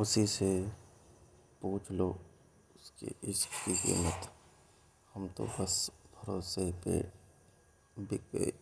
उसी से पूछ लो उसकी इसकी कीमत। हम तो बस भरोसे पे बिक गए।